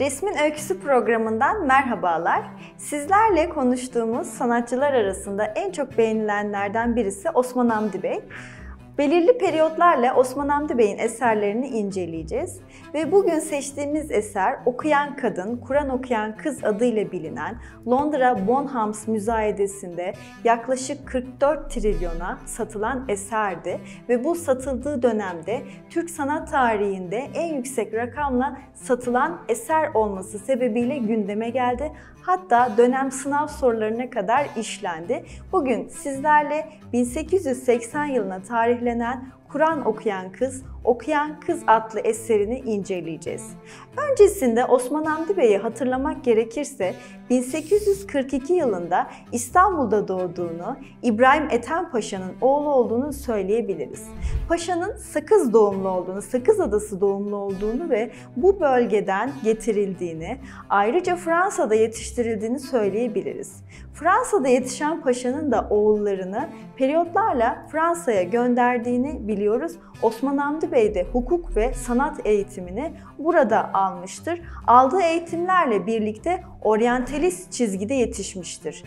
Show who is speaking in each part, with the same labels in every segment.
Speaker 1: Resmin Öyküsü programından merhabalar. Sizlerle konuştuğumuz sanatçılar arasında en çok beğenilenlerden birisi Osman Hamdi Bey. Belirli periyotlarla Osman Hamdi Bey'in eserlerini inceleyeceğiz. Ve bugün seçtiğimiz eser Okuyan Kadın, Kur'an Okuyan Kız adıyla bilinen Londra Bonhams Müzayedesi'nde yaklaşık 44 trilyona satılan eserdi. Ve bu satıldığı dönemde Türk sanat tarihinde en yüksek rakamla satılan eser olması sebebiyle gündeme geldi. Hatta dönem sınav sorularına kadar işlendi. Bugün sizlerle 1880 yılına tarihlenen Kur'an okuyan kız, Okuyan Kız adlı eserini inceleyeceğiz. Öncesinde Osman Hamdi Bey'i hatırlamak gerekirse 1842 yılında İstanbul'da doğduğunu, İbrahim Ethem Paşa'nın oğlu olduğunu söyleyebiliriz. Paşa'nın Sakız doğumlu olduğunu, Sakız Adası doğumlu olduğunu ve bu bölgeden getirildiğini, ayrıca Fransa'da yetiştirildiğini söyleyebiliriz. Fransa'da yetişen paşanın da oğullarını periyotlarla Fransa'ya gönderdiğini biliyoruz. Osman Hamdi Bey de hukuk ve sanat eğitimini burada almıştır. Aldığı eğitimlerle birlikte oryantalist çizgide yetişmiştir.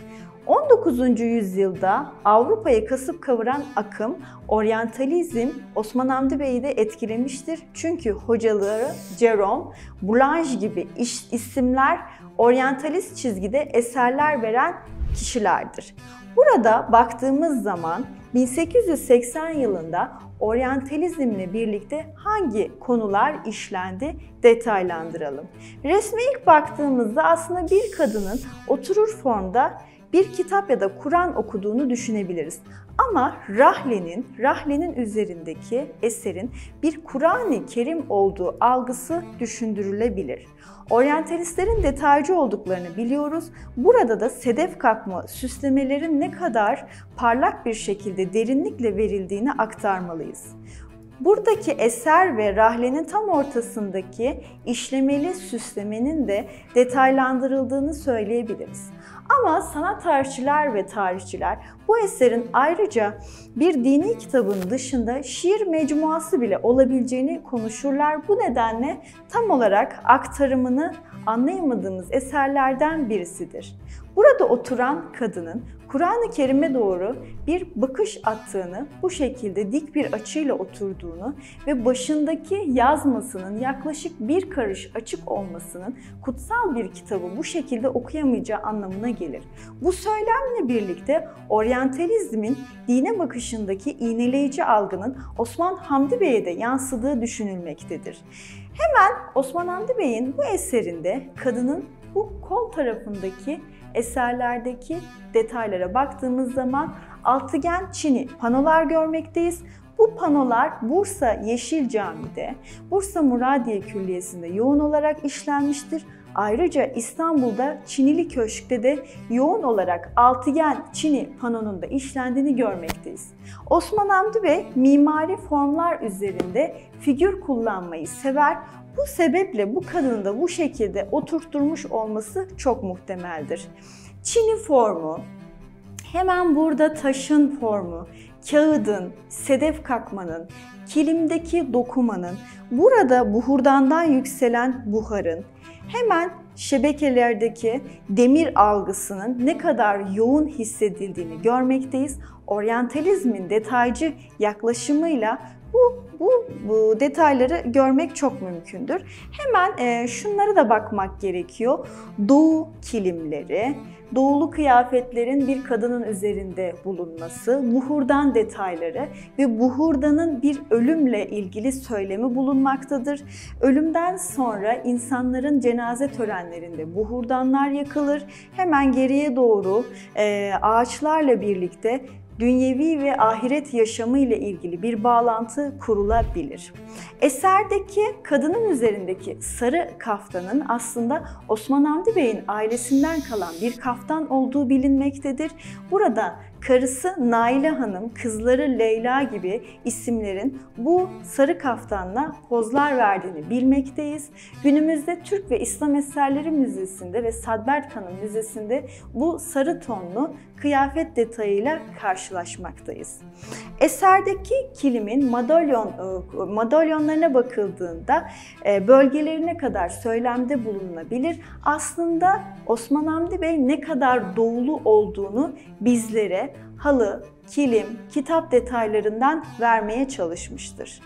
Speaker 1: 19. yüzyılda Avrupa'yı kasıp kavuran akım oryantalizm Osman Hamdi Bey'i de etkilemiştir. Çünkü hocaları Jerome, Boulange gibi isimler oryantalist çizgide eserler veren kişilerdir. Burada baktığımız zaman 1880 yılında oryantalizmle birlikte hangi konular işlendi detaylandıralım. Resme ilk baktığımızda aslında bir kadının oturur formda bir kitap ya da Kur'an okuduğunu düşünebiliriz. Ama Rahle'nin, Rahle'nin üzerindeki eserin bir Kur'an-ı Kerim olduğu algısı düşündürülebilir. Oryantalistlerin detaycı olduklarını biliyoruz. Burada da sedef kakma süslemelerin ne kadar parlak bir şekilde derinlikle verildiğini aktarmalıyız. Buradaki eser ve rahlenin tam ortasındaki işlemeli süslemenin de detaylandırıldığını söyleyebiliriz. Ama sanat tarihçiler ve tarihçiler bu eserin ayrıca bir dini kitabın dışında şiir mecmuası bile olabileceğini konuşurlar. Bu nedenle tam olarak aktarımını anlayamadığımız eserlerden birisidir. Burada oturan kadının Kur'an-ı Kerim'e doğru bir bakış attığını, bu şekilde dik bir açıyla oturduğunu ve başındaki yazmasının yaklaşık bir karış açık olmasının kutsal bir kitabı bu şekilde okuyamayacağı anlamına gelir. Bu söylemle birlikte oryantalizmin dine bakışındaki iğneleyici algının Osman Hamdi Bey'e de yansıdığı düşünülmektedir. Hemen Osman Hamdi Bey'in bu eserinde kadının bu kol tarafındaki eserlerdeki detaylara baktığımız zaman altıgen çini panolar görmekteyiz. Bu panolar Bursa Yeşil Cami'de, Bursa Muradiye Külliyesi'nde yoğun olarak işlenmiştir. Ayrıca İstanbul'da Çinili Köşk'te de yoğun olarak altıgen Çini panonunda işlendiğini görmekteyiz. Osman Hamdi Bey mimari formlar üzerinde figür kullanmayı sever. Bu sebeple bu kadını da bu şekilde oturtturmuş olması çok muhtemeldir. Çini formu, hemen burada taşın formu, kağıdın, sedef kakmanın, kilimdeki dokumanın, burada buhurdandan yükselen buharın, hemen şebekelerdeki demir algısının ne kadar yoğun hissedildiğini görmekteyiz. Oryantalizmin detaycı yaklaşımıyla bu, bu, bu detayları görmek çok mümkündür. Hemen e, şunlara da bakmak gerekiyor. Doğu kilimleri, doğulu kıyafetlerin bir kadının üzerinde bulunması, buhurdan detayları ve buhurdanın bir ölümle ilgili söylemi bulunmaktadır. Ölümden sonra insanların cenaze törenlerinde buhurdanlar yakılır. Hemen geriye doğru e, ağaçlarla birlikte dünyevi ve ahiret yaşamı ile ilgili bir bağlantı kurulabilir. Eserdeki kadının üzerindeki sarı kaftanın aslında Osman Hamdi Bey'in ailesinden kalan bir kaftan olduğu bilinmektedir. Burada karısı Naile Hanım, kızları Leyla gibi isimlerin bu sarı kaftanla pozlar verdiğini bilmekteyiz. Günümüzde Türk ve İslam Eserleri Müzesi'nde ve Sadbert Hanım Müzesi'nde bu sarı tonlu kıyafet detayıyla karşılaşmaktayız. Eserdeki kilimin madalyon e, madalyonlarına bakıldığında e, bölgelerine kadar söylemde bulunabilir. Aslında Osman Hamdi Bey ne kadar doğulu olduğunu bizlere halı, kilim, kitap detaylarından vermeye çalışmıştır.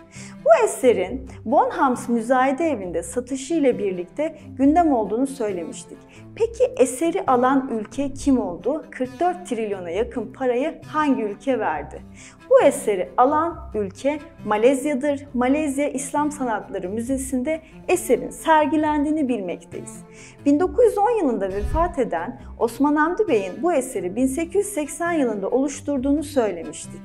Speaker 1: Bu eserin Bonhams Müzayede Evi'nde satışı ile birlikte gündem olduğunu söylemiştik. Peki eseri alan ülke kim oldu? 44 trilyona yakın parayı hangi ülke verdi? Bu eseri alan ülke Malezya'dır. Malezya İslam Sanatları Müzesi'nde eserin sergilendiğini bilmekteyiz. 1910 yılında vefat eden Osman Hamdi Bey'in bu eseri 1880 yılında oluşturduğunu söylemiştik.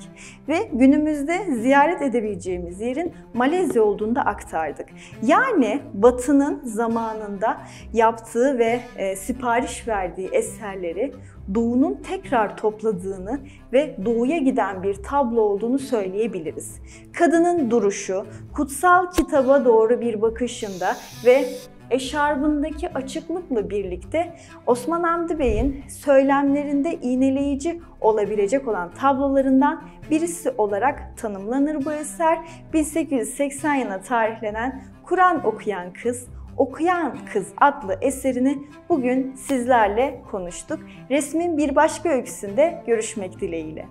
Speaker 1: Ve günümüzde ziyaret edebileceğimiz yerin Malezya olduğunu da aktardık. Yani Batı'nın zamanında yaptığı ve e, sipariş verdiği eserleri Doğu'nun tekrar topladığını ve Doğu'ya giden bir tablo olduğunu söyleyebiliriz. Kadının duruşu, kutsal kitaba doğru bir bakışında ve eşarbındaki açıklıkla birlikte Osman Hamdi Bey'in söylemlerinde iğneleyici olabilecek olan tablolarından birisi olarak tanımlanır bu eser. 1880 yılına tarihlenen Kur'an okuyan kız, Okuyan Kız adlı eserini bugün sizlerle konuştuk. Resmin bir başka öyküsünde görüşmek dileğiyle.